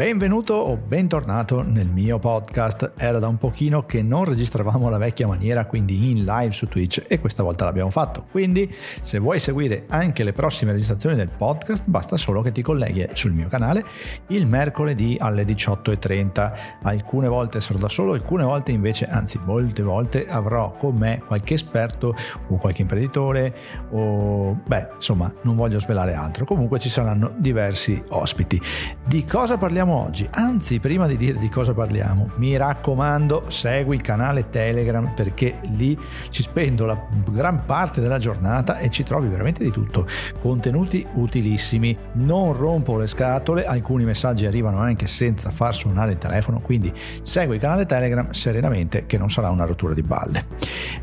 Benvenuto o bentornato nel mio podcast. Era da un pochino che non registravamo alla vecchia maniera, quindi in live su Twitch e questa volta l'abbiamo fatto. Quindi se vuoi seguire anche le prossime registrazioni del podcast, basta solo che ti colleghi sul mio canale il mercoledì alle 18.30. Alcune volte sarò da solo, alcune volte invece, anzi molte volte avrò con me qualche esperto o qualche imprenditore o beh, insomma, non voglio svelare altro. Comunque ci saranno diversi ospiti. Di cosa parliamo oggi? Anzi, prima di dire di cosa parliamo, mi raccomando, segui il canale Telegram perché lì ci spendo la gran parte della giornata e ci trovi veramente di tutto. Contenuti utilissimi. Non rompo le scatole, alcuni messaggi arrivano anche senza far suonare il telefono, quindi segui il canale Telegram serenamente che non sarà una rottura di balle.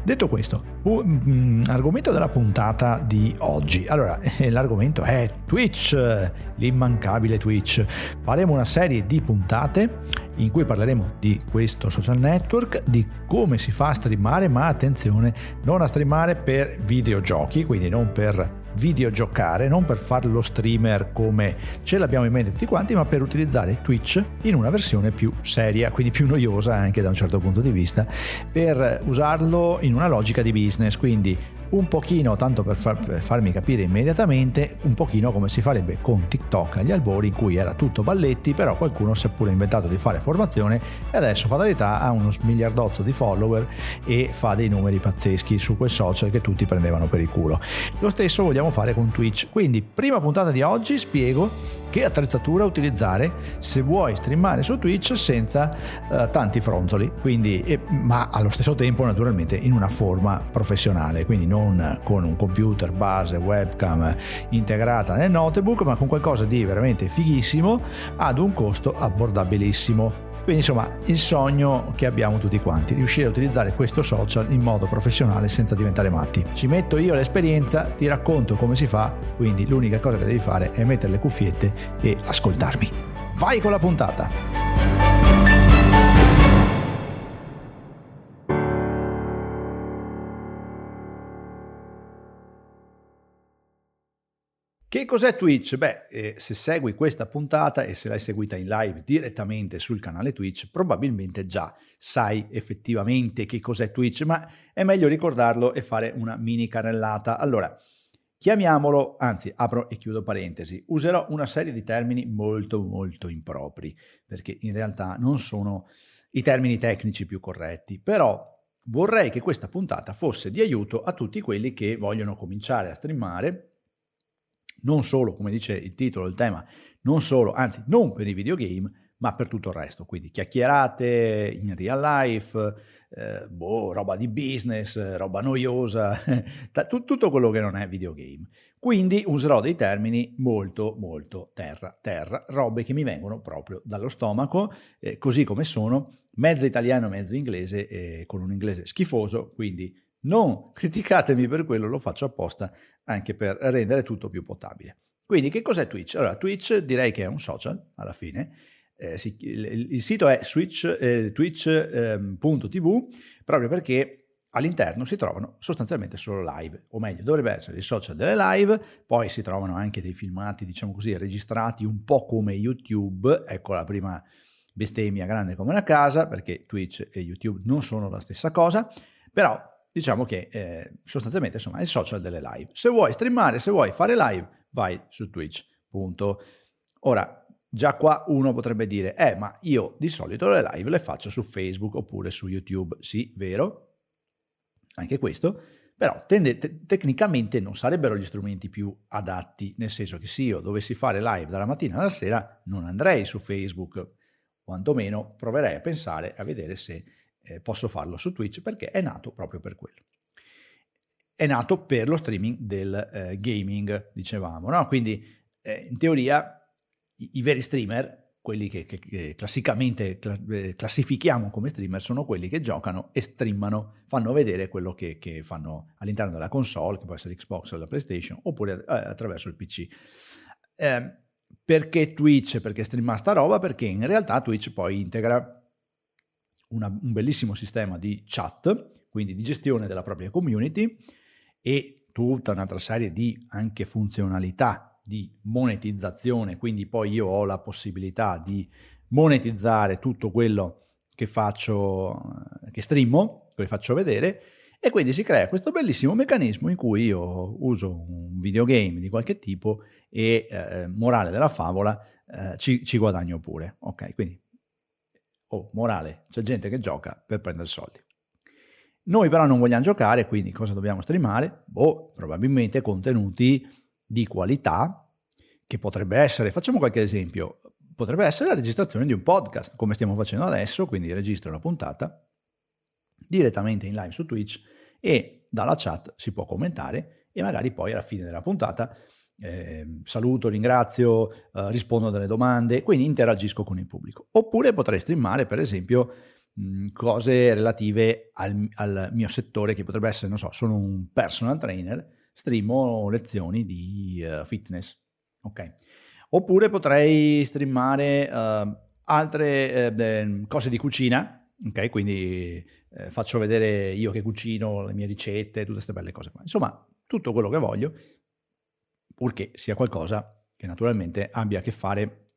Detto questo, mm, argomento della puntata di oggi. Allora, l'argomento è Twitch, l'immancabile Twitch. Faremo una serie di puntate in cui parleremo di questo social network, di come si fa a streamare, ma attenzione, non a streamare per videogiochi, quindi non per videogiocare, non per fare lo streamer come ce l'abbiamo in mente tutti quanti, ma per utilizzare Twitch in una versione più seria, quindi più noiosa anche da un certo punto di vista, per usarlo in una logica di business, quindi un pochino, tanto per, far, per, farmi capire immediatamente, un pochino come si farebbe con TikTok agli albori in cui era tutto balletti, però qualcuno si è pure inventato di fare formazione e adesso fatalità ha uno smiliardozzo di follower e fa dei numeri pazzeschi su quel social che tutti prendevano per il culo. Lo stesso vogliamo fare con Twitch, quindi prima puntata di oggi spiego che attrezzatura utilizzare se vuoi streamare su Twitch senza uh, tanti fronzoli, quindi, e, ma allo stesso tempo naturalmente in una forma professionale, quindi non con un computer base webcam integrata nel notebook, ma con qualcosa di veramente fighissimo ad un costo abbordabilissimo. Quindi insomma il sogno che abbiamo tutti quanti, riuscire a utilizzare questo social in modo professionale senza diventare matti. Ci metto io l'esperienza, ti racconto come si fa, quindi l'unica cosa che devi fare è mettere le cuffiette e ascoltarmi. Vai con la puntata! Che cos'è Twitch? Beh, eh, se segui questa puntata e se l'hai seguita in live direttamente sul canale Twitch, probabilmente già sai effettivamente che cos'è Twitch, ma è meglio ricordarlo e fare una mini carrellata. Allora, chiamiamolo, anzi, apro e chiudo parentesi, userò una serie di termini molto molto impropri, perché in realtà non sono i termini tecnici più corretti, però vorrei che questa puntata fosse di aiuto a tutti quelli che vogliono cominciare a streamare non solo, come dice il titolo, il tema, non solo, anzi non per i videogame, ma per tutto il resto, quindi chiacchierate in real life, eh, boh, roba di business, roba noiosa, tutto quello che non è videogame. Quindi userò dei termini molto molto terra terra, robe che mi vengono proprio dallo stomaco, eh, così come sono, mezzo italiano, mezzo inglese, eh, con un inglese schifoso, quindi non criticatemi per quello, lo faccio apposta anche per rendere tutto più potabile. Quindi che cos'è Twitch? Allora, Twitch direi che è un social alla fine. Eh, si, il, il, sito è eh, twitch.tv ehm, proprio perché all'interno si trovano sostanzialmente solo live, o meglio, dovrebbe essere il social delle live, poi si trovano anche dei filmati, diciamo così, registrati un po' come YouTube, ecco la prima bestemmia grande come una casa, perché Twitch e YouTube non sono la stessa cosa, però diciamo che eh, sostanzialmente insomma è il social delle live. Se vuoi streamare, se vuoi fare live, vai su Twitch, punto. Ora, già qua uno potrebbe dire, eh, ma io di solito le live le faccio su Facebook oppure su YouTube. Sì, vero, anche questo, però tende, te- tecnicamente non sarebbero gli strumenti più adatti, nel senso che se io dovessi fare live dalla mattina alla sera, non andrei su Facebook, quantomeno proverei a pensare, a vedere se eh, posso farlo su Twitch perché è nato proprio per quello. È nato per lo streaming del eh, gaming, dicevamo, no? Quindi eh, in teoria i, i, veri streamer, quelli che, che, che classicamente cla- eh, classifichiamo come streamer, sono quelli che giocano e streamano, fanno vedere quello che, che fanno all'interno della console, che può essere Xbox o la PlayStation, oppure attraverso il PC. Eh, perché Twitch? Perché streama sta roba? Perché in realtà Twitch poi integra una, un bellissimo sistema di chat, quindi di gestione della propria community e tutta un'altra serie di anche funzionalità di monetizzazione, quindi poi io ho la possibilità di monetizzare tutto quello che faccio, che streamo, che faccio vedere, e quindi si crea questo bellissimo meccanismo in cui io uso un videogame di qualche tipo e, eh, morale della favola, eh, ci, ci, guadagno pure. Ok, quindi, oh, morale, c'è gente che gioca per prendere soldi. Noi però non vogliamo giocare, quindi cosa dobbiamo streamare? Boh, probabilmente contenuti di qualità, che potrebbe essere, facciamo qualche esempio, potrebbe essere la registrazione di un podcast, come stiamo facendo adesso, quindi registro la puntata direttamente in live su Twitch e dalla chat si può commentare e magari poi alla fine della puntata eh, saluto, ringrazio, eh, rispondo delle domande, quindi interagisco con il pubblico. Oppure potrei streamare per esempio mh, cose relative al, al, mio settore che potrebbe essere, non so, sono un personal trainer, streamo lezioni di uh, fitness, ok? Oppure potrei streamare uh, altre uh, cose di cucina, ok? Quindi faccio vedere io che cucino, le mie ricette, tutte queste belle cose qua. Insomma, tutto quello che voglio, purché sia qualcosa che naturalmente abbia a che fare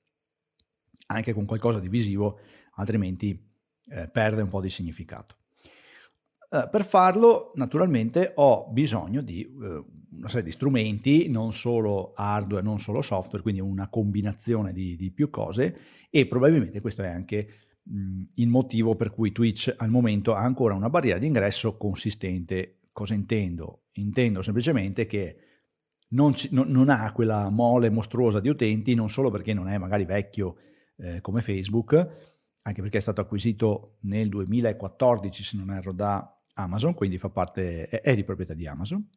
anche con qualcosa di visivo, altrimenti eh, perde un po' di significato. Eh, per farlo, naturalmente, ho bisogno di eh, una serie di strumenti, non solo hardware, non solo software, quindi una combinazione di, di più cose e probabilmente questo è anche mh, il motivo per cui Twitch al momento ha ancora una barriera di ingresso consistente. Cosa intendo? Intendo semplicemente che non, ci, no, non ha quella mole mostruosa di utenti, non solo perché non è magari vecchio eh, come Facebook, anche perché è stato acquisito nel 2014, se non erro, da Amazon, quindi fa parte, è, è di proprietà di Amazon.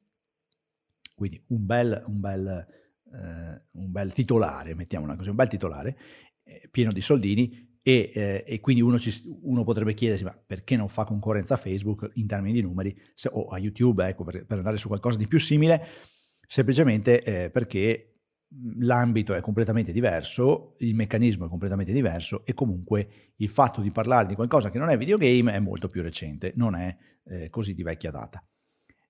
Quindi un bel, un bel, eh, un bel titolare, mettiamola così, un bel titolare, eh, pieno di soldini, e, eh, e, quindi uno, ci, uno, potrebbe chiedersi ma perché non fa concorrenza a Facebook in termini di numeri se, o a YouTube ecco, per, per, andare su qualcosa di più simile semplicemente eh, perché l'ambito è completamente diverso il meccanismo è completamente diverso e comunque il fatto di parlare di qualcosa che non è videogame è molto più recente non è eh, così di vecchia data.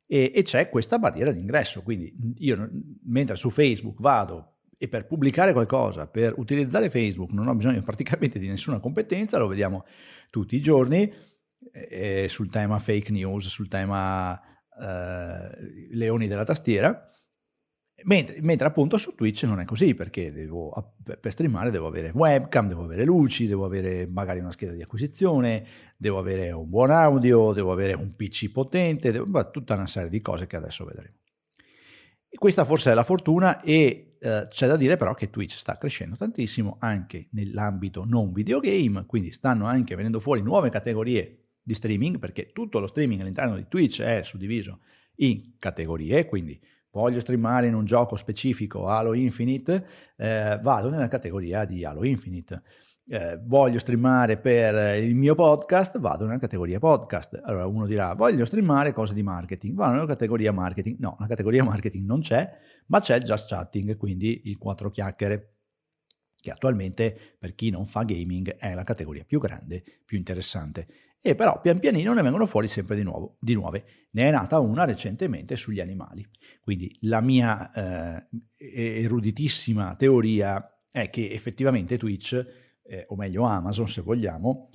E, e c'è questa barriera d'ingresso quindi io mentre su Facebook vado e per pubblicare qualcosa, per utilizzare Facebook non ho bisogno praticamente di nessuna competenza, lo vediamo tutti i giorni eh, sul tema fake news, sul tema eh, leoni della tastiera, mentre, mentre, appunto su Twitch non è così perché devo, per streamare devo avere webcam, devo avere luci, devo avere magari una scheda di acquisizione, devo avere un buon audio, devo avere un PC potente, devo, tutta una serie di cose che adesso vedremo. E questa forse è la fortuna e eh, c'è da dire però che Twitch sta crescendo tantissimo anche nell'ambito non videogame, quindi stanno anche venendo fuori nuove categorie di streaming perché tutto lo streaming all'interno di Twitch è suddiviso in categorie, quindi voglio streamare in un gioco specifico Halo Infinite, eh, vado nella categoria di Halo Infinite eh, voglio streamare per il mio podcast, vado nella categoria podcast. Allora uno dirà, voglio streamare cose di marketing, vado nella categoria marketing. No, la categoria marketing non c'è, ma c'è Just Chatting, quindi il quattro chiacchiere, che attualmente per chi non fa gaming è la categoria più grande, più interessante. E però pian pianino ne vengono fuori sempre di, nuovo, di nuove. Ne è nata una recentemente sugli animali. Quindi la mia eh, eruditissima teoria è che effettivamente Twitch eh, o meglio Amazon se vogliamo,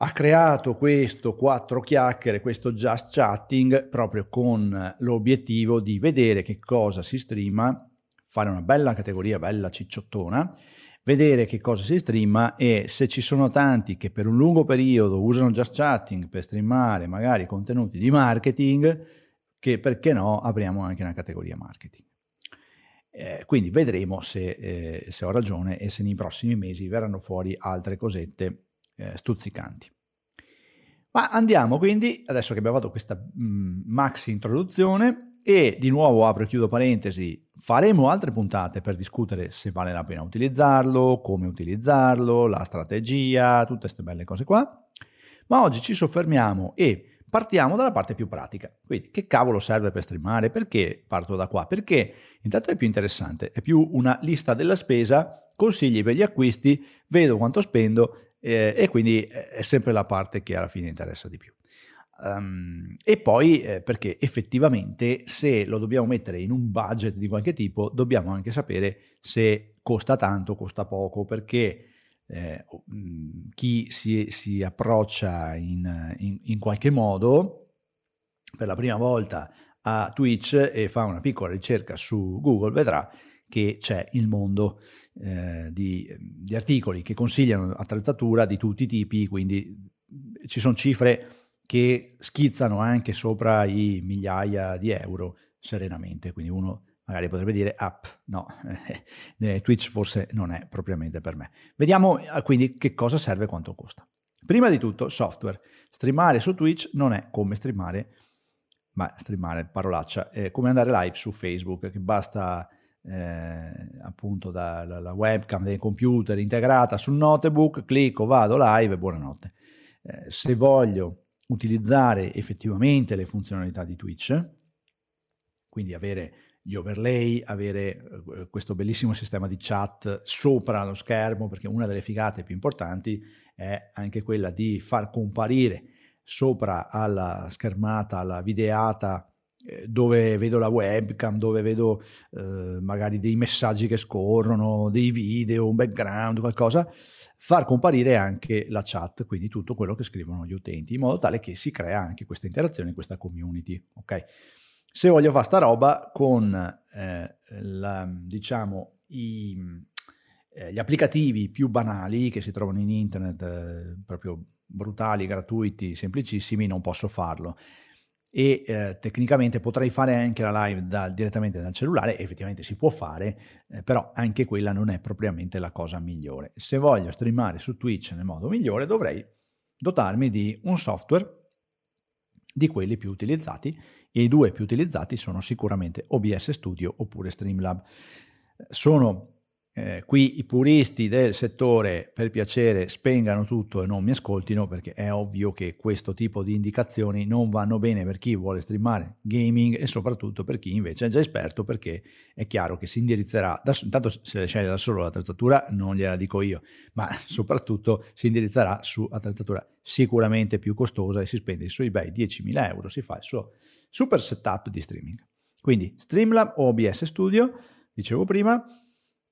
ha creato questo quattro chiacchiere, questo just chatting, proprio con l'obiettivo di vedere che cosa si streama, fare una bella categoria, bella cicciottona, vedere che cosa si streama e se ci sono tanti che per un lungo periodo usano just chatting per streamare magari contenuti di marketing, che perché no apriamo anche una categoria marketing. Eh, quindi vedremo se, eh, se, ho ragione e se nei prossimi mesi verranno fuori altre cosette eh, stuzzicanti. Ma andiamo quindi, adesso che abbiamo fatto questa mh, mm, maxi introduzione, e di nuovo apro e chiudo parentesi, faremo altre puntate per discutere se vale la pena utilizzarlo, come utilizzarlo, la strategia, tutte queste belle cose qua. Ma oggi ci soffermiamo e partiamo dalla parte più pratica. Quindi, che cavolo serve per streamare? Perché parto da qua? Perché intanto è più interessante, è più una lista della spesa, consigli per gli acquisti, vedo quanto spendo eh, e quindi è sempre la parte che alla fine interessa di più. Um, e poi eh, perché effettivamente se lo dobbiamo mettere in un budget di qualche tipo, dobbiamo anche sapere se costa tanto, costa poco, perché eh, chi si, si approccia in, in, in, qualche modo per la prima volta a Twitch e fa una piccola ricerca su Google vedrà che c'è il mondo eh, di, di, articoli che consigliano attrezzatura di tutti i tipi, quindi ci sono cifre che schizzano anche sopra i migliaia di euro serenamente, quindi uno magari potrebbe dire app, no, eh, Twitch forse non è propriamente per me. Vediamo eh, quindi che cosa serve e quanto costa. Prima di tutto software, streamare su Twitch non è come streamare, ma streamare, parolaccia, è come andare live su Facebook, che basta eh, appunto dalla webcam del computer integrata sul notebook, clicco, vado live e buonanotte. Eh, se voglio utilizzare effettivamente le funzionalità di Twitch, quindi avere gli overlay, avere eh, questo bellissimo sistema di chat sopra lo schermo, perché una delle figate più importanti è anche quella di far comparire sopra alla schermata, alla videata, eh, dove vedo la webcam, dove vedo eh, magari dei messaggi che scorrono, dei video, un background, qualcosa, far comparire anche la chat, quindi tutto quello che scrivono gli utenti, in modo tale che si crea anche questa interazione, questa community. Ok? Se voglio fare sta roba con, eh, la, diciamo, i, eh, gli applicativi più banali che si trovano in internet, eh, proprio brutali, gratuiti, semplicissimi, non posso farlo. E eh, tecnicamente potrei fare anche la live da, direttamente dal cellulare, effettivamente si può fare, eh, però anche quella non è propriamente la cosa migliore. Se voglio streamare su Twitch nel modo migliore, dovrei dotarmi di un software di quelli più utilizzati e i due più utilizzati sono sicuramente OBS Studio oppure Streamlab. Sono eh, qui i puristi del settore per piacere spengano tutto e non mi ascoltino perché è ovvio che questo tipo di indicazioni non vanno bene per chi vuole streamare gaming e soprattutto per chi invece è già esperto perché è chiaro che si indirizzerà, da, intanto se le sceglie da solo l'attrezzatura non gliela dico io, ma soprattutto si indirizzerà su attrezzatura sicuramente più costosa e si spende i suoi bei 10.000 euro, si fa il suo super setup di streaming. Quindi Streamlab o OBS Studio, dicevo prima,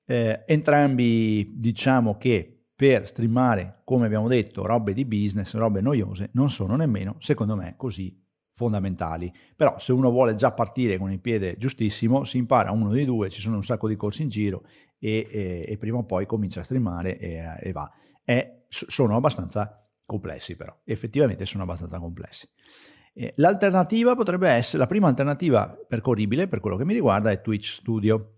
eh, entrambi diciamo che per streamare, come abbiamo detto, robe di business, robe noiose, non sono nemmeno, secondo me, così fondamentali. Però se uno vuole già partire con il piede giustissimo, si impara uno dei due, ci sono un sacco di corsi in giro e, e, e prima o poi comincia a streamare e, e va. sono abbastanza complessi però, effettivamente sono abbastanza complessi. L'alternativa potrebbe essere, la prima alternativa percorribile per quello che mi riguarda è Twitch Studio.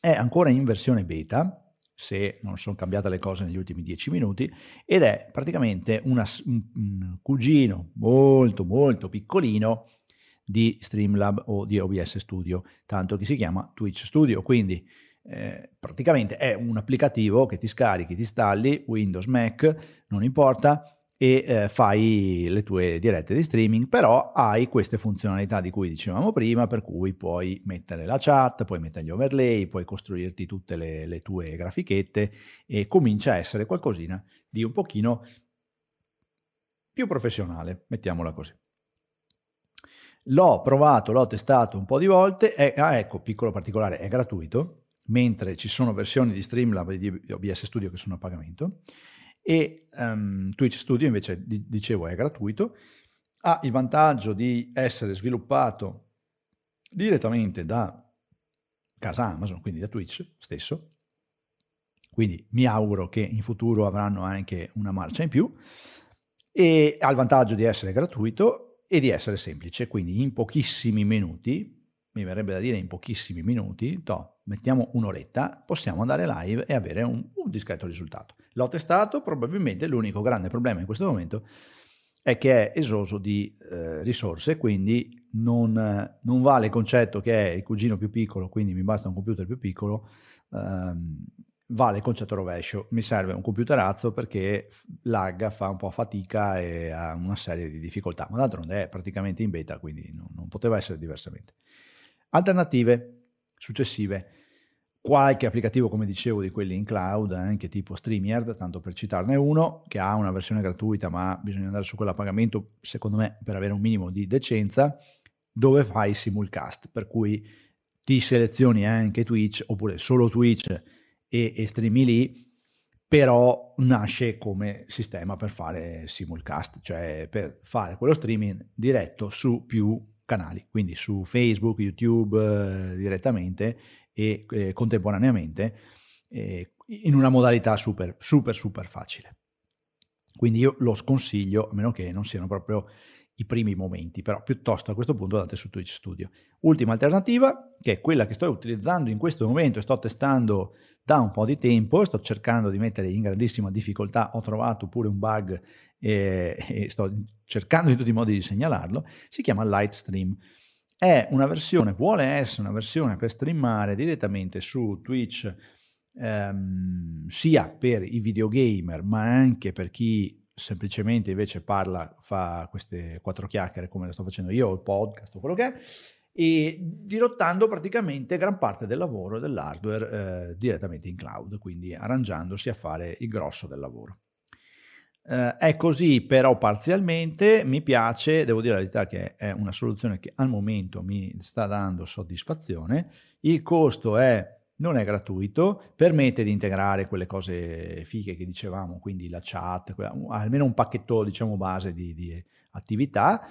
È ancora in versione beta, se non sono cambiate le cose negli ultimi dieci minuti, ed è praticamente una, un, cugino molto molto piccolino di Streamlab o di OBS Studio, tanto che si chiama Twitch Studio. Quindi eh, praticamente è un applicativo che ti scarichi, ti installi, Windows, Mac, non importa, e eh, fai le tue dirette di streaming, però hai queste funzionalità di cui dicevamo prima, per cui puoi mettere la chat, puoi mettere gli overlay, puoi costruirti tutte le, le tue grafichette e comincia a essere qualcosina di un pochino più professionale, mettiamola così. L'ho provato, l'ho testato un po' di volte, è, ah, ecco, piccolo particolare, è gratuito, mentre ci sono versioni di Streamlab e di OBS Studio che sono a pagamento e um, Twitch Studio invece, di, dicevo, è gratuito, ha il vantaggio di essere sviluppato direttamente da casa Amazon, quindi da Twitch stesso, quindi mi auguro che in futuro avranno anche una marcia in più, e ha il vantaggio di essere gratuito e di essere semplice, quindi in pochissimi minuti, mi verrebbe da dire in pochissimi minuti, to, mettiamo un'oretta, possiamo andare live e avere un, un discreto risultato. L'ho testato, probabilmente l'unico grande problema in questo momento è che è esoso di eh, risorse, quindi non, non, vale il concetto che è il cugino più piccolo, quindi mi basta un computer più piccolo, ehm, vale il concetto rovescio, mi serve un computerazzo perché lagga, fa un po' fatica e ha una serie di difficoltà, ma d'altronde è praticamente in beta, quindi non, non poteva essere diversamente. Alternative successive qualche applicativo, come dicevo, di quelli in cloud, anche tipo StreamYard, tanto per citarne uno, che ha una versione gratuita, ma bisogna andare su quella a pagamento, secondo me, per avere un minimo di decenza, dove fai simulcast, per cui ti selezioni anche Twitch, oppure solo Twitch e, e streami lì, però nasce come sistema per fare simulcast, cioè per fare quello streaming diretto su più canali, quindi su Facebook, YouTube eh, direttamente e eh, contemporaneamente eh, in una modalità super, super, super facile. Quindi io lo sconsiglio, a meno che non siano proprio i primi momenti, però piuttosto a questo punto andate su Twitch Studio. Ultima alternativa, che è quella che sto utilizzando in questo momento e sto testando da un po' di tempo, sto cercando di mettere in grandissima difficoltà, ho trovato pure un bug e, e sto cercando in tutti i modi di segnalarlo, si chiama Lightstream è una versione, vuole essere una versione per streamare direttamente su Twitch ehm, sia per i videogamer ma anche per chi semplicemente invece parla, fa queste quattro chiacchiere come le sto facendo io, il podcast o quello che è, e dirottando praticamente gran parte del lavoro dell'hardware eh, direttamente in cloud, quindi arrangiandosi a fare il grosso del lavoro. Uh, è così però parzialmente, mi piace, devo dire la verità che è una soluzione che al momento mi sta dando soddisfazione, il costo è, non è gratuito, permette di integrare quelle cose fighe che dicevamo, quindi la chat, almeno un pacchetto diciamo base di, di attività,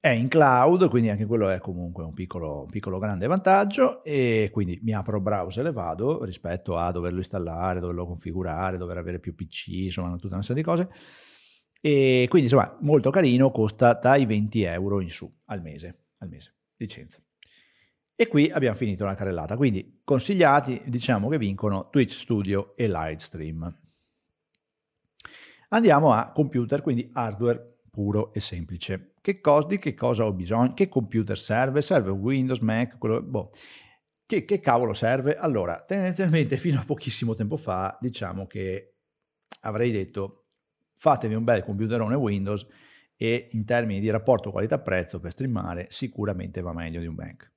è in cloud, quindi anche quello è comunque un piccolo, un piccolo, grande vantaggio e quindi mi apro browser e vado rispetto a doverlo installare, doverlo configurare, dover avere più PC, insomma tutta una serie di cose. E quindi insomma molto carino, costa dai 20 euro in su al mese, al mese, licenza. E qui abbiamo finito la carrellata, quindi consigliati diciamo che vincono Twitch Studio e Lightstream. Andiamo a computer, quindi hardware puro e semplice. Che cosa, di che cosa ho bisogno? Che computer serve? Serve Windows, Mac, quello, boh. Che, che cavolo serve? Allora, tendenzialmente fino a pochissimo tempo fa, diciamo che avrei detto fatevi un bel computerone Windows e in termini di rapporto qualità-prezzo per streamare sicuramente va meglio di un Mac.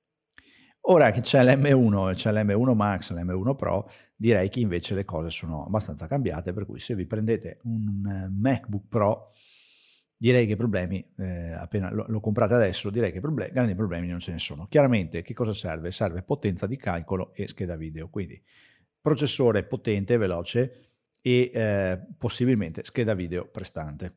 Ora che c'è l'M1, c'è l'M1 Max, l'M1 Pro, direi che invece le cose sono abbastanza cambiate, per cui se vi prendete un MacBook Pro direi che problemi, eh, appena lo, lo, comprate adesso, direi che problemi, grandi problemi non ce ne sono. Chiaramente che cosa serve? Serve potenza di calcolo e scheda video, quindi processore potente, veloce e eh, possibilmente scheda video prestante.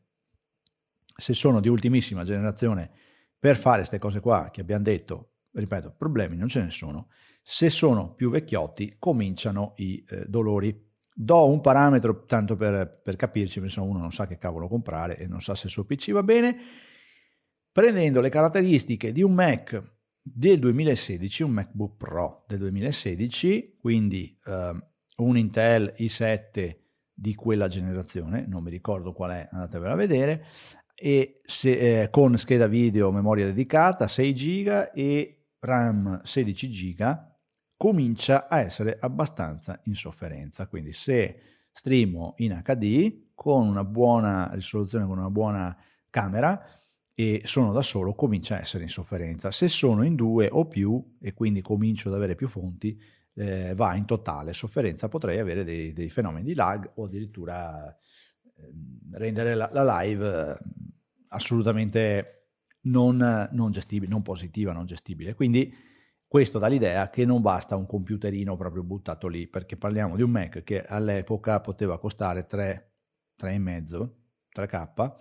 Se sono di ultimissima generazione, per fare queste cose qua che abbiamo detto, ripeto, problemi non ce ne sono. Se sono più vecchiotti, cominciano i eh, dolori Do un parametro tanto per, per capirci, perché uno non sa che cavolo comprare e non sa se il suo PC va bene. Prendendo le caratteristiche di un Mac del 2016, un MacBook Pro del 2016, quindi uh, un Intel i7 di quella generazione, non mi ricordo qual è, andatevela a vedere, e se, eh, con scheda video memoria dedicata 6 GB e RAM 16 GB comincia a essere abbastanza in sofferenza. Quindi se streamo in HD con una buona risoluzione, con una buona camera e sono da solo, comincia a essere in sofferenza. Se sono in due o più e quindi comincio ad avere più fonti, eh, va in totale sofferenza, potrei avere dei, dei fenomeni di lag o addirittura eh, rendere la, la live eh, assolutamente non, non gestibile, non positiva, non gestibile. Quindi questo dà l'idea che non basta un computerino proprio buttato lì, perché parliamo di un Mac che all'epoca poteva costare 3, 3,5, 3K,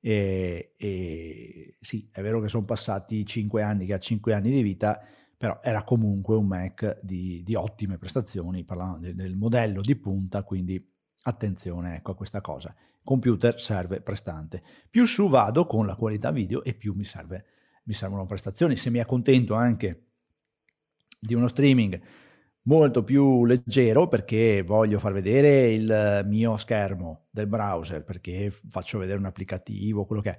e, e sì, è vero che sono passati 5 anni, che ha 5 anni di vita, però era comunque un Mac di, di ottime prestazioni, parlavamo del, del, modello di punta, quindi attenzione ecco, a questa cosa. Computer serve prestante. Più su vado con la qualità video e più mi, serve, mi servono prestazioni. Se mi accontento anche di uno streaming molto più leggero perché voglio far vedere il mio schermo del browser, perché faccio vedere un applicativo, quello che è.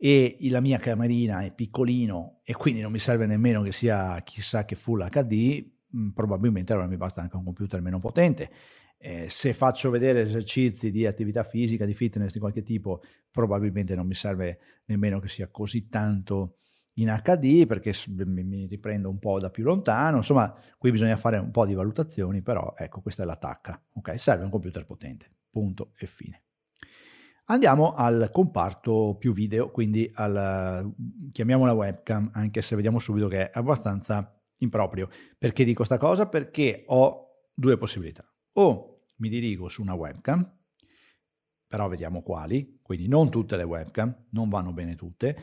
E la mia camerina è piccolino e quindi non mi serve nemmeno che sia chissà che full HD, mm, probabilmente allora mi basta anche un computer meno potente. Eh, se faccio vedere esercizi di attività fisica, di fitness di qualche tipo, probabilmente non mi serve nemmeno che sia così tanto in HD perché mi riprendo un po' da più lontano, insomma qui bisogna fare un po' di valutazioni, però ecco questa è la tacca, ok? Serve un computer potente, punto e fine. Andiamo al comparto più video, quindi al, chiamiamola webcam, anche se vediamo subito che è abbastanza improprio. Perché dico questa cosa? Perché ho due possibilità. O mi dirigo su una webcam, però vediamo quali, quindi non tutte le webcam, non vanno bene tutte,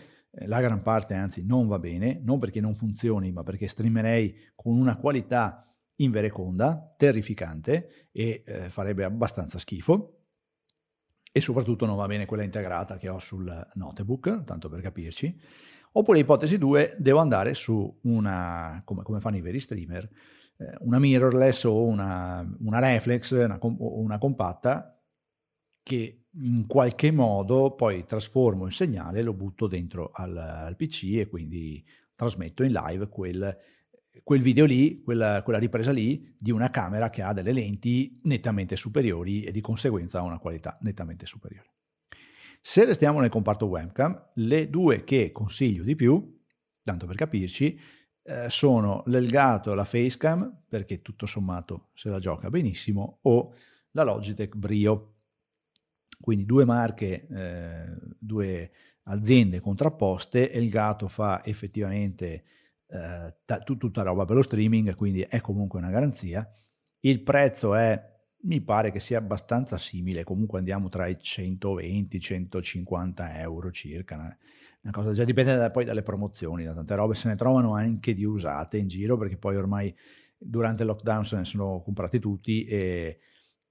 la gran parte anzi non va bene, non perché non funzioni, ma perché streamerei con una qualità invereconda, terrificante e eh, farebbe abbastanza schifo. E soprattutto non va bene quella integrata che ho sul notebook, tanto per capirci. Oppure ipotesi 2, devo andare su una, come, come fanno i veri streamer, eh, una mirrorless o una, una reflex, una, una compatta che in qualche modo poi trasformo il segnale, lo butto dentro al, al PC e quindi trasmetto in live quel, quel video lì, quella, quella, ripresa lì di una camera che ha delle lenti nettamente superiori e di conseguenza ha una qualità nettamente superiore. Se restiamo nel comparto webcam, le due che consiglio di più, tanto per capirci, eh, sono l'Elgato e la Facecam, perché tutto sommato se la gioca benissimo, o la Logitech Brio quindi due marche, eh, due aziende contrapposte, Elgato fa effettivamente eh, t- tutta roba per lo streaming, quindi è comunque una garanzia. Il prezzo è, mi pare che sia abbastanza simile, comunque andiamo tra i 120 150 euro circa. Una cosa, già dipende da, poi dalle promozioni, da tante robe se ne trovano anche di usate in giro, perché poi ormai durante il lockdown se ne sono comprati tutti e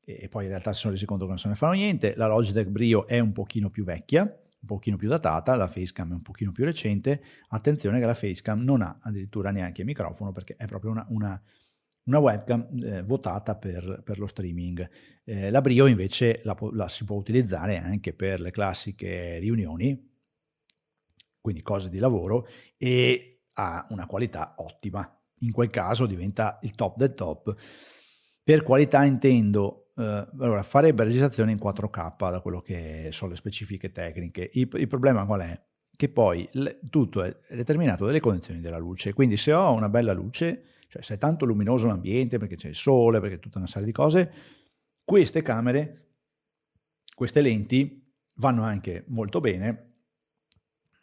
e poi in realtà si sono resi conto che non se ne fanno niente. La Logitech Brio è un pochino più vecchia, un pochino più datata, la Facecam è un pochino più recente. Attenzione che la Facecam non ha addirittura neanche il microfono perché è proprio una, una, una webcam eh, votata per, per, lo streaming. Eh, la Brio invece la, la si può utilizzare anche per le classiche riunioni, quindi cose di lavoro, e ha una qualità ottima. In quel caso diventa il top del top. Per qualità intendo Uh, allora, farebbe registrazione in 4K da quello che sono le specifiche tecniche. Il, il problema qual è? Che poi le, tutto è determinato dalle condizioni della luce. Quindi se ho una bella luce, cioè se è tanto luminoso l'ambiente perché c'è il sole, perché tutta una serie di cose, queste camere, queste lenti vanno anche molto bene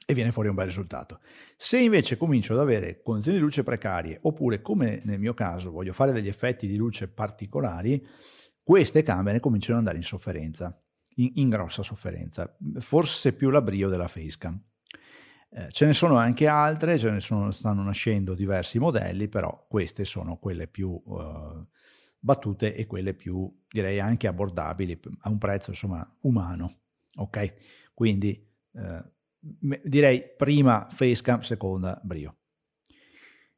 e viene fuori un bel risultato. Se invece comincio ad avere condizioni di luce precarie, oppure come nel mio caso voglio fare degli effetti di luce particolari, queste camere cominciano ad andare in sofferenza, in, in grossa sofferenza, forse più la brio della facecam. Eh, ce ne sono anche altre, ce ne sono, stanno nascendo diversi modelli, però queste sono quelle più uh, battute e quelle più, direi, anche abbordabili a un prezzo, insomma, umano. Ok? Quindi eh, direi prima facecam, seconda brio.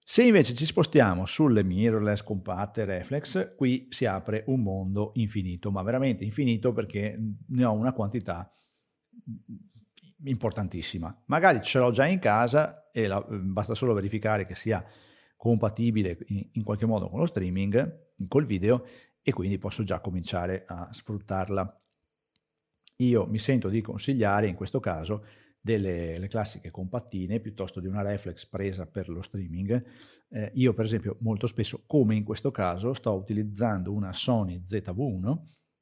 Se invece ci spostiamo sulle mirrorless, compatte, reflex, qui si apre un mondo infinito, ma veramente infinito perché ne ho una quantità importantissima. Magari ce l'ho già in casa e la, basta solo verificare che sia compatibile in, in qualche modo con lo streaming, col video, e quindi posso già cominciare a sfruttarla. Io mi sento di consigliare in questo caso delle classiche compattine piuttosto di una reflex presa per lo streaming. Eh, io per esempio molto spesso, come in questo caso, sto utilizzando una Sony ZV1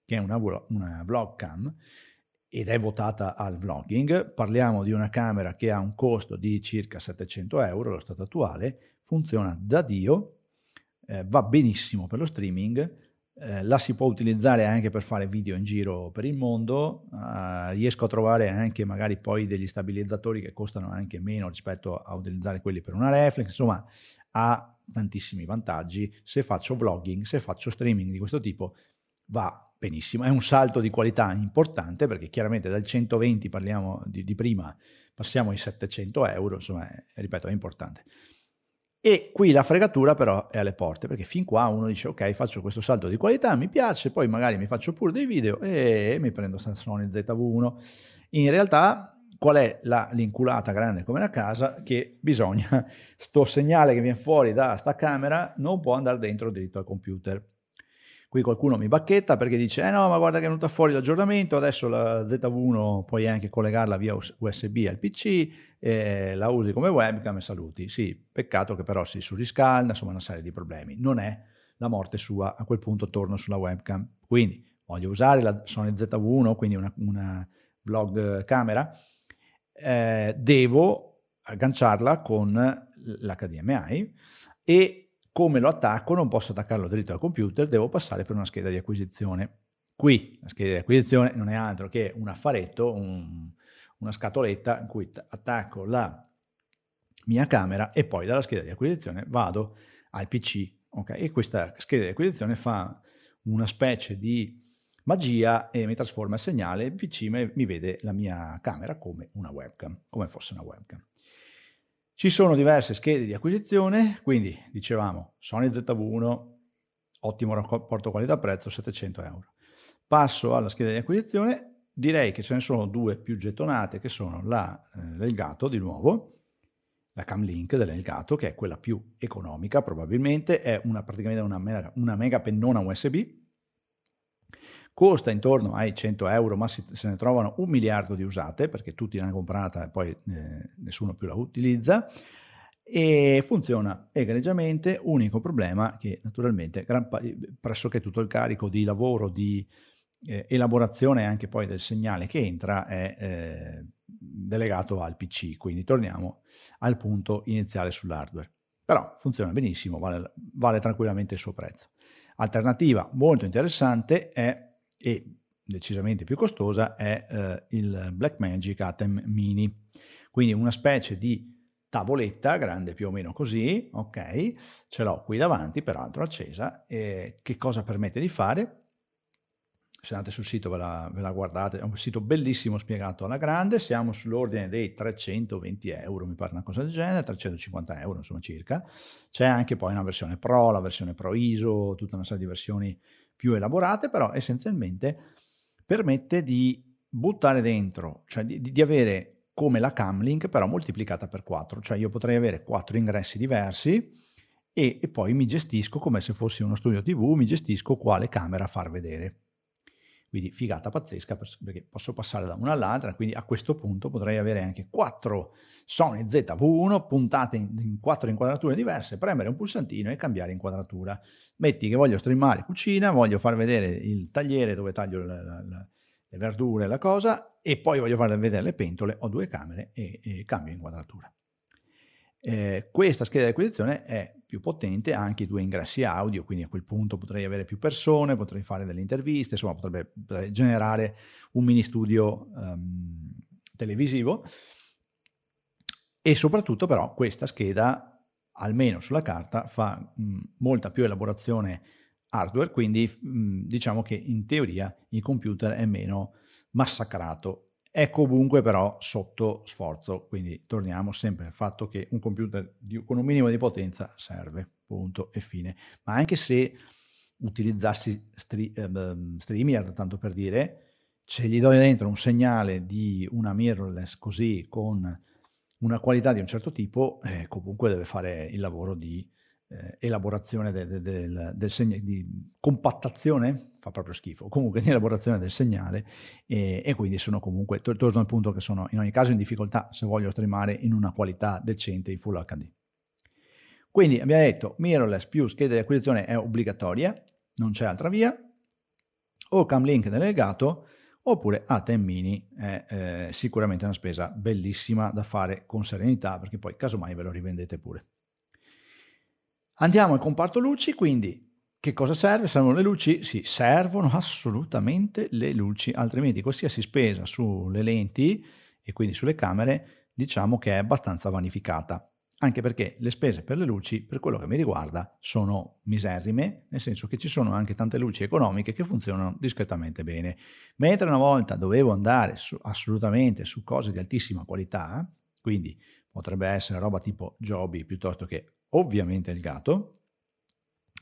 che è una, una vlog cam ed è votata al vlogging. Parliamo di una camera che ha un costo di circa 700 euro, lo stato attuale, funziona da Dio, eh, va benissimo per lo streaming, eh, la si può utilizzare anche per fare video in giro per il mondo, uh, riesco a trovare anche magari poi degli stabilizzatori che costano anche meno rispetto a utilizzare quelli per una reflex, insomma ha tantissimi vantaggi, se faccio vlogging, se faccio streaming di questo tipo va benissimo, è un salto di qualità importante perché chiaramente dal 120 parliamo di, di prima, passiamo ai 700 euro, insomma è, ripeto è importante. E qui la fregatura però è alle porte, perché fin qua uno dice ok faccio questo salto di qualità, mi piace, poi magari mi faccio pure dei video e mi prendo Sony ZV1. In realtà qual è la, l'inculata grande come la casa? Che bisogna, sto segnale che viene fuori da sta camera non può andare dentro dritto al computer. Qui qualcuno mi bacchetta perché dice, eh no, ma guarda che è venuta fuori l'aggiornamento, adesso la Z1 puoi anche collegarla via USB al PC, eh, la usi come webcam e saluti. Sì, peccato che però si surriscalda, insomma una serie di problemi. Non è la morte sua, a quel punto torno sulla webcam. Quindi voglio usare la Sony Z1, quindi una, una vlog camera, eh, devo agganciarla con l'HDMI e come lo attacco non posso attaccarlo dritto al computer, devo passare per una scheda di acquisizione. Qui la scheda di acquisizione non è altro che un affaretto, un, una scatoletta in cui attacco la mia camera e poi dalla scheda di acquisizione vado al PC. Okay? E questa scheda di acquisizione fa una specie di magia e mi trasforma il segnale, il PC mi vede la mia camera come una webcam, come fosse una webcam. Ci sono diverse schede di acquisizione, quindi dicevamo Sony ZV1, ottimo rapporto qualità-prezzo, 700 euro. Passo alla scheda di acquisizione, direi che ce ne sono due più gettonate che sono la eh, Elgato di nuovo, la Camlink dell'Elgato che è quella più economica probabilmente, è una, praticamente una mega, una mega pennona USB, costa intorno ai 100 euro, ma si, se ne trovano un miliardo di usate perché tutti l'hanno comprata e poi eh, nessuno più la utilizza e funziona egregiamente, unico problema che naturalmente gran, pressoché tutto il carico di lavoro, di eh, elaborazione anche poi del segnale che entra è eh, delegato al PC, quindi torniamo al punto iniziale sull'hardware. Però funziona benissimo, vale, vale tranquillamente il suo prezzo. Alternativa molto interessante è e decisamente più costosa è eh, il Blackmagic Atem Mini, quindi una specie di tavoletta grande più o meno così, ok, ce l'ho qui davanti, peraltro accesa, e che cosa permette di fare? Se andate sul sito ve la, ve la, guardate, è un sito bellissimo spiegato alla grande, siamo sull'ordine dei 320 euro, mi pare una cosa del genere, 350 euro insomma circa, c'è anche poi una versione Pro, la versione Pro ISO, tutta una serie di versioni più elaborate, però essenzialmente permette di buttare dentro, cioè di, di avere come la Camlink però moltiplicata per 4, cioè io potrei avere 4 ingressi diversi e, e, poi mi gestisco come se fossi uno studio TV, mi gestisco quale camera far vedere. Quindi figata pazzesca perché posso passare da una all'altra, quindi a questo punto potrei avere anche quattro Sony ZV1 puntate in, quattro inquadrature diverse, premere un pulsantino e cambiare inquadratura. Metti che voglio streamare cucina, voglio far vedere il tagliere dove taglio la, la, la, le verdure, la cosa, e poi voglio far vedere le pentole, ho due camere e, e cambio inquadratura. Eh, questa scheda di acquisizione è più potente, anche due ingressi audio, quindi a quel punto potrei avere più persone, potrei fare delle interviste, insomma potrebbe, potrebbe generare un mini studio um, televisivo. E soprattutto però questa scheda, almeno sulla carta, fa mh, molta più elaborazione hardware, quindi mh, diciamo che in teoria il computer è meno massacrato è comunque però sotto sforzo, quindi torniamo sempre al fatto che un computer di, con un minimo di potenza serve, punto e fine. Ma anche se utilizzassi stri, eh, StreamYard, tanto per dire, se gli do dentro un segnale di una mirrorless così con una qualità di un certo tipo, eh, comunque deve fare il lavoro di eh, elaborazione de, de, del, del segnale, di compattazione, fa proprio schifo, comunque di elaborazione del segnale e, e quindi sono comunque, to, torno al punto che sono in ogni caso in difficoltà se voglio streamare in una qualità decente in Full HD. Quindi abbiamo detto mirrorless più scheda di acquisizione è obbligatoria, non c'è altra via, o Camlink delegato oppure ATEM Mini è eh, sicuramente una spesa bellissima da fare con serenità perché poi casomai ve lo rivendete pure. Andiamo al comparto luci, quindi che cosa serve? Servono le luci? Sì, servono assolutamente le luci, altrimenti qualsiasi spesa sulle lenti e quindi sulle camere diciamo che è abbastanza vanificata. Anche perché le spese per le luci, per quello che mi riguarda, sono miserrime, nel senso che ci sono anche tante luci economiche che funzionano discretamente bene. Mentre una volta dovevo andare su, assolutamente su cose di altissima qualità, quindi potrebbe essere roba tipo Joby piuttosto che ovviamente il gatto,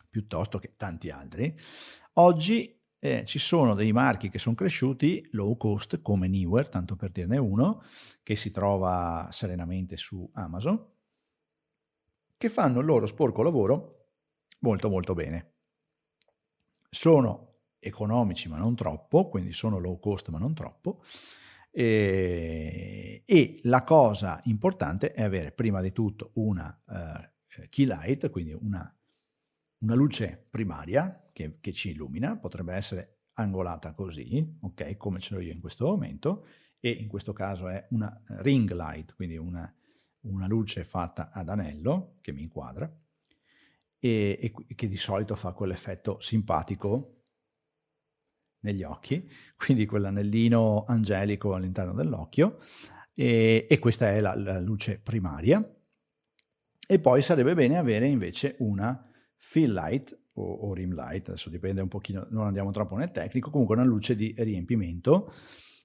piuttosto che tanti altri. Oggi eh, ci sono dei marchi che sono cresciuti low cost come Newer, tanto per dirne uno, che si trova serenamente su Amazon, che fanno il loro sporco lavoro molto molto bene. sono economici ma non troppo, quindi sono low cost ma non troppo. E, e la cosa importante è avere prima di tutto una uh, key light, quindi una, una luce primaria che, che, ci illumina, potrebbe essere angolata così, ok, come ce l'ho io in questo momento, e in questo caso è una ring light, quindi una, una luce fatta ad anello che mi inquadra e, e che di solito fa quell'effetto simpatico negli occhi, quindi quell'anellino angelico all'interno dell'occhio e, e questa è la, la, luce primaria. E poi sarebbe bene avere invece una fill light o, o, rim light, adesso dipende un pochino, non andiamo troppo nel tecnico, comunque una luce di riempimento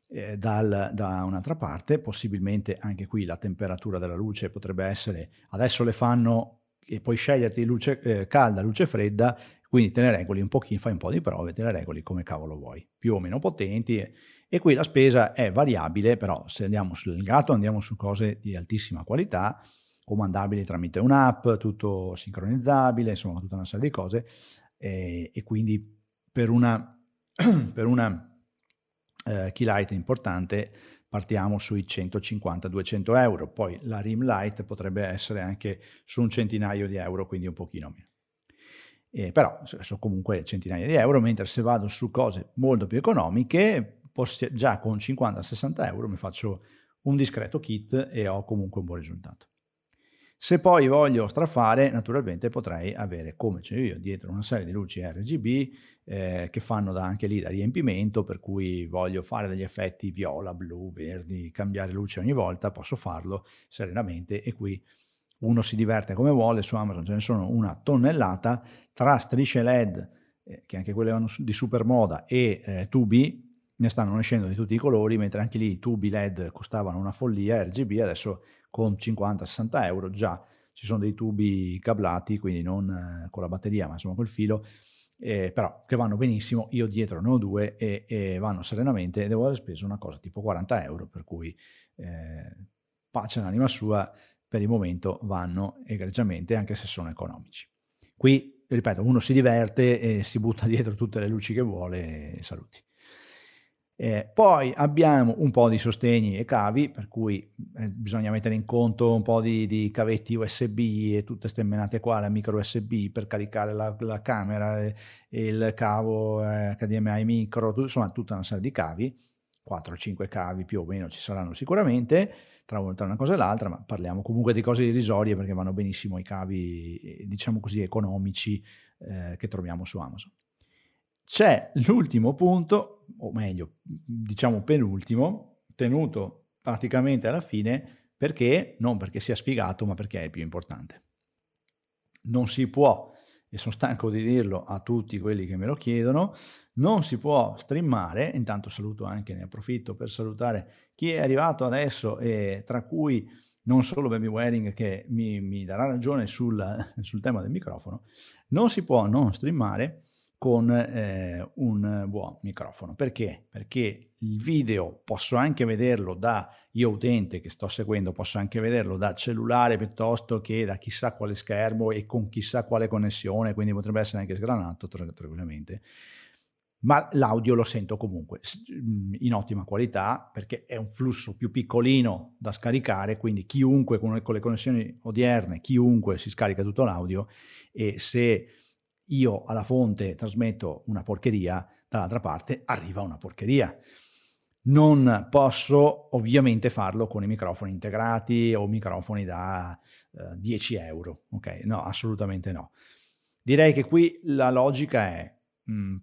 eh, dal, da un'altra parte, possibilmente anche qui la temperatura della luce potrebbe essere, adesso le fanno e puoi sceglierti luce eh, calda, luce fredda, quindi te ne regoli un pochino, fai un po' di prove, te ne regoli come cavolo vuoi, più o meno potenti. E, qui la spesa è variabile, però se andiamo sul gatto andiamo su cose di altissima qualità, comandabili tramite un'app, tutto sincronizzabile, insomma tutta una serie di cose. E, e quindi per una, per una eh, key light importante partiamo sui 150-200 euro, poi la rim light potrebbe essere anche su un centinaio di euro, quindi un pochino meno eh, però sono comunque centinaia di euro, mentre se vado su cose molto più economiche, già con 50-60 euro mi faccio un discreto kit e ho comunque un buon risultato. Se poi voglio strafare, naturalmente potrei avere, come c'è io, dietro una serie di luci RGB eh, che fanno da, anche lì da riempimento, per cui voglio fare degli effetti viola, blu, verdi, cambiare luce ogni volta, posso farlo serenamente e qui uno si diverte come vuole, su Amazon ce ne sono una tonnellata, tra strisce LED, eh, che anche quelle vanno di super moda, e eh, tubi, ne stanno nascendo di tutti i colori, mentre anche lì i tubi LED costavano una follia, RGB, adesso con 50-60 euro già ci sono dei tubi cablati, quindi non eh, con la batteria, ma insomma col filo, eh, però che vanno benissimo, io dietro ne ho due e, e, vanno serenamente e devo aver speso una cosa tipo 40 euro, per cui eh, pace l'anima sua, per il momento vanno egregiamente anche se sono economici. Qui, ripeto, uno si diverte e si butta dietro tutte le luci che vuole e saluti. Eh, poi abbiamo un po' di sostegni e cavi, per cui eh, bisogna mettere in conto un po' di, di cavetti USB e tutte queste menate qua, la micro USB per caricare la, la camera, e, e il cavo eh, HDMI micro, tutto, insomma tutta una serie di cavi, 4-5 cavi più o meno ci saranno sicuramente tra, una cosa e l'altra, ma parliamo comunque di cose irrisorie perché vanno benissimo i cavi, eh, diciamo così, economici eh, che troviamo su Amazon. C'è l'ultimo punto, o meglio, diciamo penultimo, tenuto praticamente alla fine, perché non perché sia sfigato, ma perché è il più importante. Non si può, e sono stanco di dirlo a tutti quelli che me lo chiedono, non si può streamare, intanto saluto anche, ne approfitto per salutare chi è arrivato adesso e tra cui non solo Baby Wedding che mi, mi darà ragione sul, sul, tema del microfono, non si può non streamare con eh, un buon microfono. Perché? Perché il video posso anche vederlo da io utente che sto seguendo, posso anche vederlo da cellulare piuttosto che da chissà quale schermo e con chissà quale connessione, quindi potrebbe essere anche sgranato tranquillamente ma l'audio lo sento comunque in ottima qualità perché è un flusso più piccolino da scaricare, quindi chiunque con le connessioni odierne, chiunque si scarica tutto l'audio e se io alla fonte trasmetto una porcheria, dall'altra parte arriva una porcheria. Non posso ovviamente farlo con i microfoni integrati o microfoni da uh, 10 euro, ok? No, assolutamente no. Direi che qui la logica è Mm,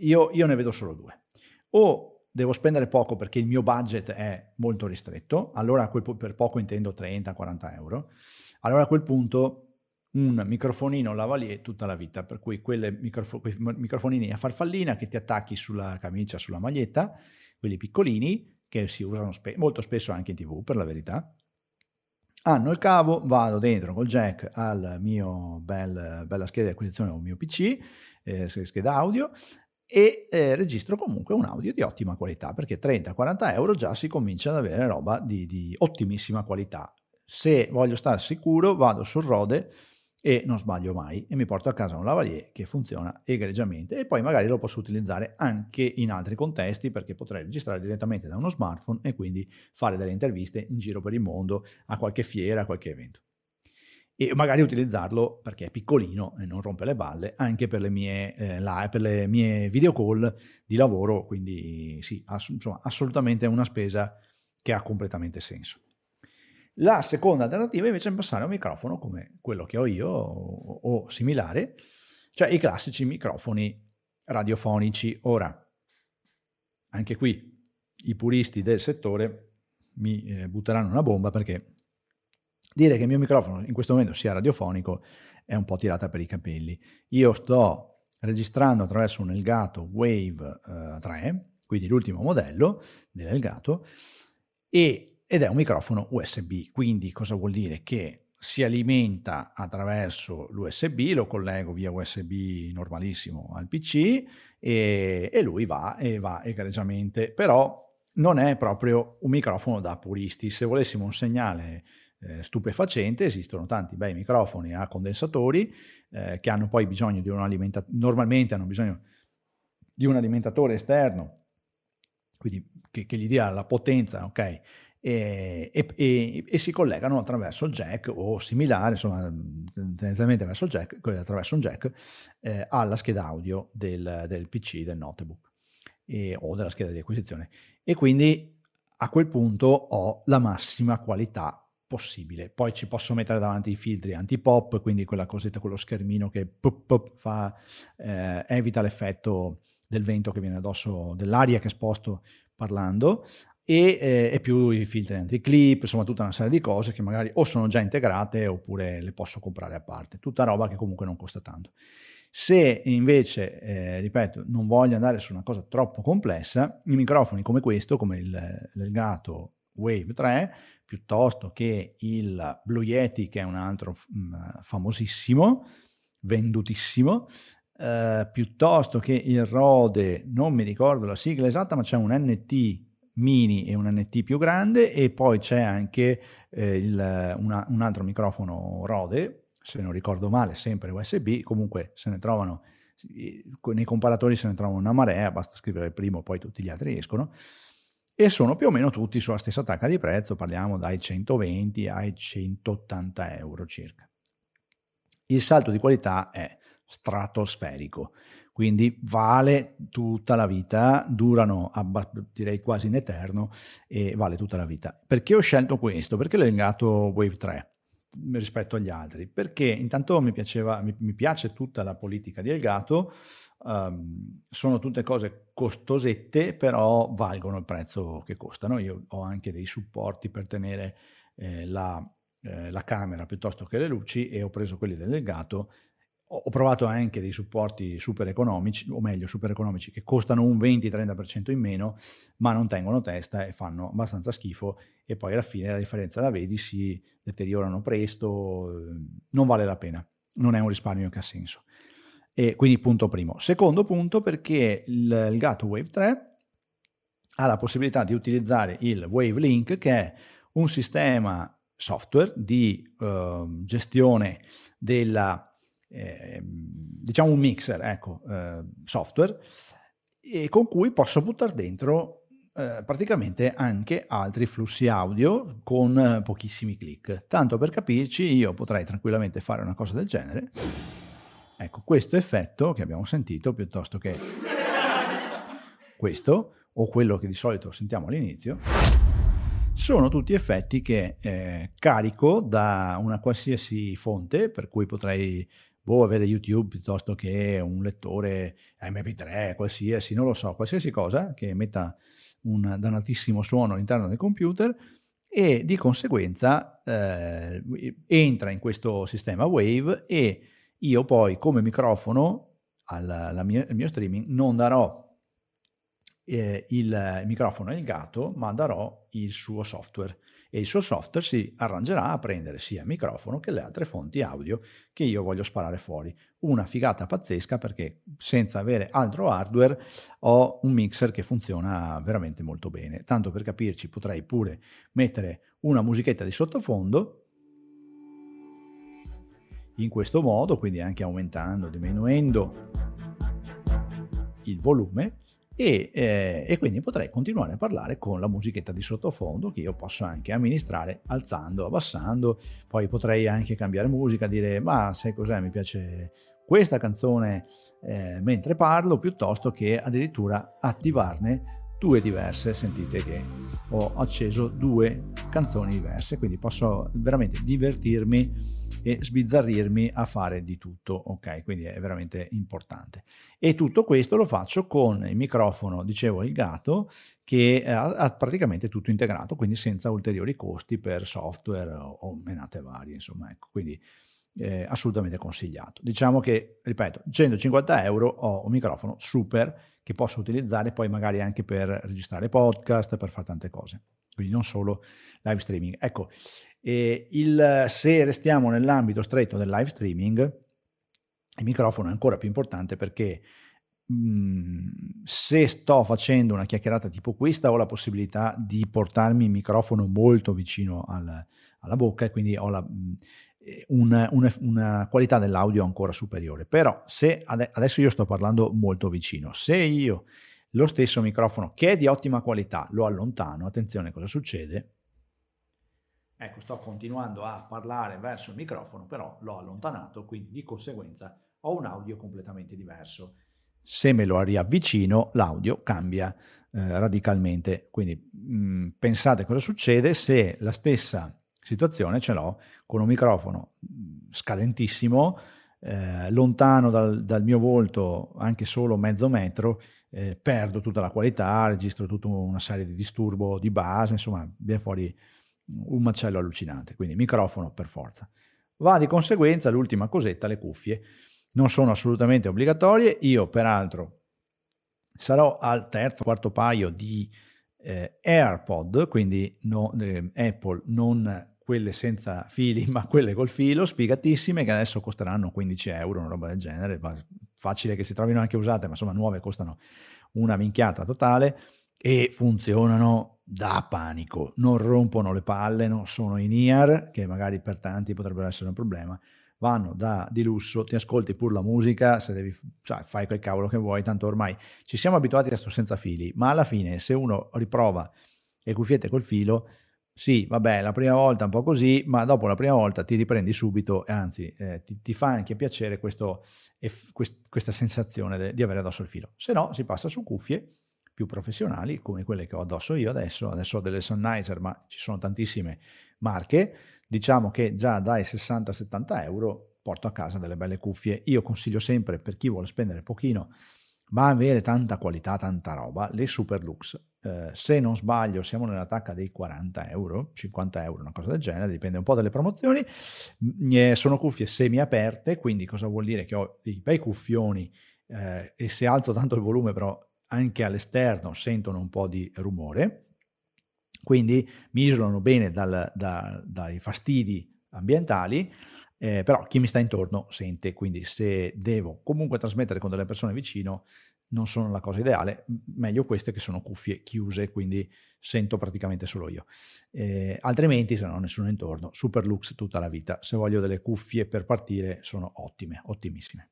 io, io ne vedo solo due. O devo spendere poco perché il mio budget è molto ristretto, allora per poco intendo 30-40 euro, allora a quel punto un microfonino lavalier tutta la vita, per cui microfo- quei microfonini a farfallina che ti attacchi sulla camicia, sulla maglietta, quelli piccolini che si usano spe- molto spesso anche in tv per la verità, hanno il cavo, vado dentro col jack al mio bel, bella scheda di acquisizione o mio PC, eh, scheda audio, e eh, registro comunque un audio di ottima qualità, perché 30-40 euro già si comincia ad avere roba di, di ottimissima qualità. Se voglio stare sicuro, vado sul Rode e non sbaglio mai e mi porto a casa un lavalier che funziona egregiamente e poi magari lo posso utilizzare anche in altri contesti perché potrei registrare direttamente da uno smartphone e quindi fare delle interviste in giro per il mondo a qualche fiera, a qualche evento. E magari utilizzarlo perché è piccolino e non rompe le balle anche per le mie, eh, live, per le mie video call di lavoro, quindi sì, ass- insomma, assolutamente una spesa che ha completamente senso. La seconda alternativa invece è passare a un microfono come quello che ho io o, o similare, cioè i classici microfoni radiofonici. Ora, anche qui i puristi del settore mi eh, butteranno una bomba perché dire che il mio microfono in questo momento sia radiofonico è un po' tirata per i capelli. Io sto registrando attraverso un Elgato Wave eh, 3, quindi l'ultimo modello dell'Elgato, e ed è un microfono USB, quindi cosa vuol dire? Che si alimenta attraverso l'USB, lo collego via USB normalissimo al PC e, e lui va e va egregiamente, però non è proprio un microfono da puristi. Se volessimo un segnale eh, stupefacente, esistono tanti bei microfoni a condensatori eh, che hanno poi bisogno di un alimentatore, normalmente hanno bisogno di un alimentatore esterno, quindi che, che gli dia la potenza, ok? E, e, e, si collegano attraverso il jack o similare, insomma, tendenzialmente verso il jack, attraverso un jack eh, alla scheda audio del, del PC, del notebook e, o della scheda di acquisizione. E quindi a quel punto ho la massima qualità possibile. Poi ci posso mettere davanti i filtri anti-pop, quindi quella cosetta, quello schermino che pop, pop fa, eh, evita l'effetto del vento che viene addosso, dell'aria che sposto parlando, e, eh, e, più i filtri anti-clip, insomma tutta una serie di cose che magari o sono già integrate oppure le posso comprare a parte, tutta roba che comunque non costa tanto. Se invece, eh, ripeto, non voglio andare su una cosa troppo complessa, i microfoni come questo, come il Elgato Wave 3, piuttosto che il Blue Yeti, che è un altro mh, mm, famosissimo, vendutissimo, eh, piuttosto che il Rode, non mi ricordo la sigla esatta, ma c'è un NT mini e un NT più grande e poi c'è anche eh, il, una, un altro microfono Rode, se non ricordo male, sempre USB, comunque se ne trovano, nei comparatori se ne trovano una marea, basta scrivere il primo, poi tutti gli altri escono, e sono più o meno tutti sulla stessa tacca di prezzo, parliamo dai 120 ai 180 euro circa. Il salto di qualità è stratosferico quindi vale tutta la vita, durano direi quasi in eterno e vale tutta la vita. Perché ho scelto questo? Perché l'ho legato Wave 3 rispetto agli altri? Perché intanto mi, piaceva, mi, mi piace tutta la politica di Elgato, um, sono tutte cose costosette, però valgono il prezzo che costano. Io ho anche dei supporti per tenere eh, la, eh, la camera piuttosto che le luci e ho preso quelli del legato ho provato anche dei supporti super economici, o meglio super economici, che costano un 20-30% in meno, ma non tengono testa e fanno abbastanza schifo e poi alla fine la differenza la vedi, si deteriorano presto, non vale la pena, non è un risparmio che ha senso. E quindi punto primo. Secondo punto perché il, il Gato Wave 3 ha la possibilità di utilizzare il Wave Link che è un sistema software di uh, gestione della eh, diciamo un mixer, ecco, eh, software, e con cui posso buttare dentro eh, praticamente anche altri flussi audio con pochissimi click. Tanto per capirci, io potrei tranquillamente fare una cosa del genere. Ecco, questo effetto che abbiamo sentito, piuttosto che questo, o quello che di solito sentiamo all'inizio, sono tutti effetti che eh, carico da una qualsiasi fonte, per cui potrei boh, avere YouTube piuttosto che un lettore MP3, qualsiasi, non lo so, qualsiasi cosa che metta un dannatissimo suono all'interno del computer e di conseguenza eh, entra in questo sistema Wave e io poi come microfono al mia, mio streaming non darò eh, il microfono il gatto, ma darò il suo software e il suo software si arrangerà a prendere sia il microfono che le altre fonti audio che io voglio sparare fuori. Una figata pazzesca perché senza avere altro hardware ho un mixer che funziona veramente molto bene. Tanto per capirci potrei pure mettere una musichetta di sottofondo in questo modo, quindi anche aumentando, diminuendo il volume e, eh, e, quindi potrei continuare a parlare con la musichetta di sottofondo che io posso anche amministrare alzando, abbassando, poi potrei anche cambiare musica, dire ma sai cos'è, mi piace questa canzone eh, mentre parlo piuttosto che addirittura attivarne due diverse, sentite che ho acceso due canzoni diverse, quindi posso veramente divertirmi e sbizzarrirmi a fare di tutto, ok? Quindi è veramente importante. E tutto questo lo faccio con il microfono, dicevo, il gatto, che ha, praticamente tutto integrato, quindi senza ulteriori costi per software o, menate varie, insomma, ecco, quindi eh, assolutamente consigliato. Diciamo che, ripeto, 150 euro ho un microfono super che posso utilizzare poi magari anche per registrare podcast, per fare tante cose, quindi non solo live streaming. Ecco, il, se restiamo nell'ambito stretto del live streaming, il microfono è ancora più importante perché mhmm, se sto facendo una chiacchierata tipo questa ho la possibilità di portarmi il microfono molto vicino al, alla bocca e quindi ho la, una, una, una, qualità dell'audio ancora superiore. Però se ade- adesso io sto parlando molto vicino, se io lo stesso microfono che è di ottima qualità lo allontano, attenzione cosa succede? Ecco, sto continuando a parlare verso il microfono, però l'ho allontanato, quindi di conseguenza ho un audio completamente diverso. Se me lo riavvicino, l'audio cambia eh, radicalmente. Quindi mh, mm, pensate cosa succede se la stessa situazione ce l'ho con un microfono mm, scadentissimo, eh, lontano dal, dal, mio volto anche solo mezzo metro, eh, perdo tutta la qualità, registro tutta una serie di disturbo di base, insomma, viene fuori un macello allucinante, quindi microfono per forza. Va di conseguenza l'ultima cosetta, le cuffie. Non sono assolutamente obbligatorie, io peraltro sarò al terzo, quarto paio di eh, AirPod, quindi no, eh, Apple, non quelle senza fili, ma quelle col filo, sfigatissime, che adesso costeranno 15 euro, una roba del genere, facile che si trovino anche usate, ma insomma nuove costano una minchiata totale e funzionano da panico, non rompono le palle, non sono in ear, che magari per tanti potrebbero essere un problema, vanno da di lusso, ti ascolti pure la musica, se devi, cioè, fai quel cavolo che vuoi, tanto ormai ci siamo abituati a sto senza fili, ma alla fine se uno riprova le cuffiette col filo, sì, vabbè, la prima volta un po' così, ma dopo la prima volta ti riprendi subito e anzi eh, ti, ti, fa anche piacere questo, quest, questa sensazione de, di avere addosso il filo. Se no si passa su cuffie più professionali come quelle che ho addosso io adesso, adesso ho delle Sennheiser ma ci sono tantissime marche, diciamo che già dai 60-70 euro porto a casa delle belle cuffie, io consiglio sempre per chi vuole spendere pochino ma avere tanta qualità, tanta roba, le Superlux, eh, se non sbaglio siamo nella tacca dei 40 euro, 50 euro, una cosa del genere, dipende un po' dalle promozioni, sono cuffie semi aperte, quindi cosa vuol dire? Che ho dei bei cuffioni eh, e se alzo tanto il volume però anche all'esterno sentono un po' di rumore, quindi mi isolano bene dal, da, dai fastidi ambientali, eh, però chi mi sta intorno sente, quindi se devo comunque trasmettere con delle persone vicino non sono la cosa ideale, meglio queste che sono cuffie chiuse, quindi sento praticamente solo io. Eh, altrimenti, se non ho nessuno intorno, super lux tutta la vita. Se voglio delle cuffie per partire, sono ottime, ottimissime.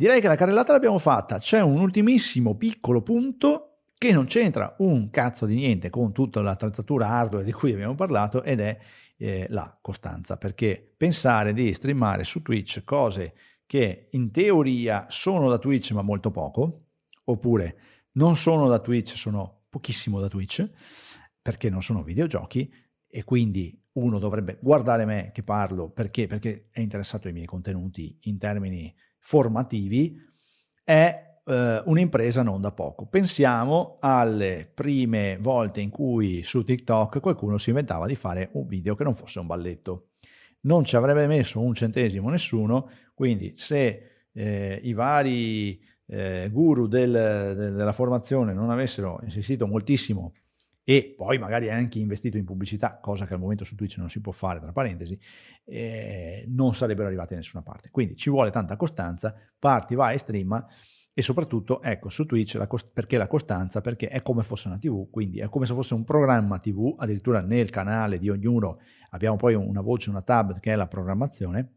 Direi che la carrellata l'abbiamo fatta. C'è un ultimissimo piccolo punto che non c'entra un cazzo di niente con tutta l'attrezzatura hardware di cui abbiamo parlato ed è eh, la costanza, perché pensare di streamare su Twitch cose che in teoria sono da Twitch ma molto poco, oppure non sono da Twitch, sono pochissimo da Twitch, perché non sono videogiochi e quindi uno dovrebbe guardare me che parlo perché, perché è interessato ai miei contenuti in termini formativi è eh, un'impresa non da poco. Pensiamo alle prime volte in cui su TikTok qualcuno si inventava di fare un video che non fosse un balletto. Non ci avrebbe messo un centesimo nessuno, quindi se eh, i vari eh, guru del, de, della formazione non avessero insistito moltissimo e poi magari anche investito in pubblicità, cosa che al momento su Twitch non si può fare, tra parentesi, eh, non sarebbero arrivati da nessuna parte. Quindi ci vuole tanta costanza, parti, vai, streama e soprattutto, ecco, su Twitch, la cost- perché la costanza? Perché è come fosse una TV, quindi è come se fosse un programma TV, addirittura nel canale di ognuno abbiamo poi una voce, una tab che è la programmazione,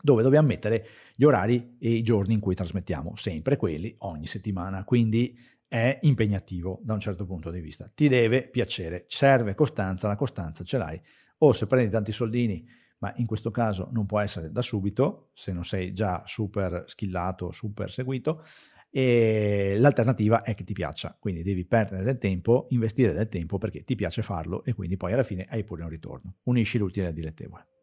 dove dobbiamo mettere gli orari e i giorni in cui trasmettiamo, sempre quelli ogni settimana, quindi è impegnativo da un certo punto di vista. Ti deve piacere, serve costanza, la costanza ce l'hai. O se prendi tanti soldini, ma in questo caso non può essere da subito, se non sei già super skillato, super seguito, e l'alternativa è che ti piaccia, quindi devi perdere del tempo, investire del tempo perché ti piace farlo e quindi poi alla fine hai pure un ritorno. Unisci l'utile al dilettevole.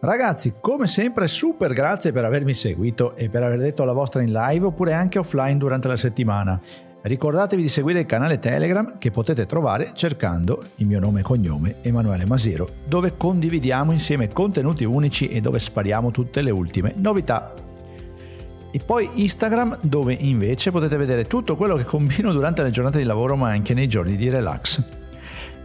Ragazzi, come sempre, super grazie per avermi seguito e per aver detto la vostra in live oppure anche offline durante la settimana. Ricordatevi di seguire il canale Telegram che potete trovare cercando il mio nome e cognome Emanuele Masiero, dove condividiamo insieme contenuti unici e dove spariamo tutte le ultime novità. E poi Instagram dove invece potete vedere tutto quello che combino durante le giornate di lavoro ma anche nei giorni di relax.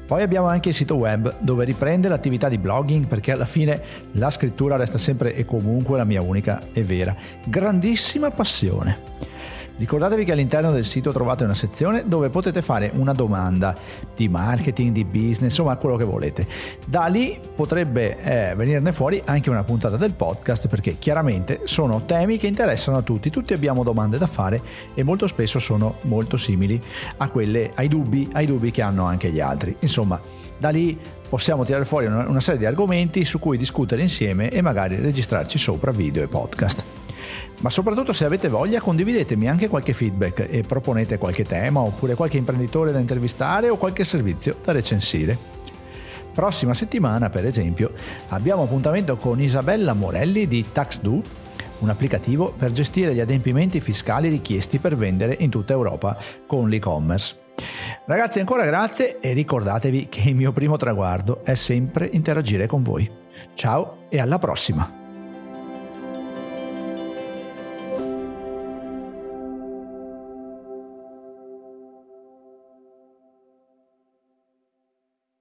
Poi abbiamo anche il sito web dove riprende l'attività di blogging perché alla fine la scrittura resta sempre e comunque la mia unica e vera grandissima passione. Ricordatevi che all'interno del sito trovate una sezione dove potete fare una domanda di marketing, di business, insomma quello che volete. Da lì potrebbe eh, venirne fuori anche una puntata del podcast perché chiaramente sono temi che interessano a tutti, tutti abbiamo domande da fare e molto spesso sono molto simili a quelle, ai dubbi, ai dubbi che hanno anche gli altri. Insomma, da lì possiamo tirare fuori una, una serie di argomenti su cui discutere insieme e magari registrarci sopra video e podcast. Ma soprattutto se avete voglia condividetemi anche qualche feedback e proponete qualche tema oppure qualche imprenditore da intervistare o qualche servizio da recensire. Prossima settimana, per esempio, abbiamo appuntamento con Isabella Morelli di TaxDo, un applicativo per gestire gli adempimenti fiscali richiesti per vendere in tutta Europa con l'e-commerce. Ragazzi ancora grazie e ricordatevi che il mio primo traguardo è sempre interagire con voi. Ciao e alla prossima!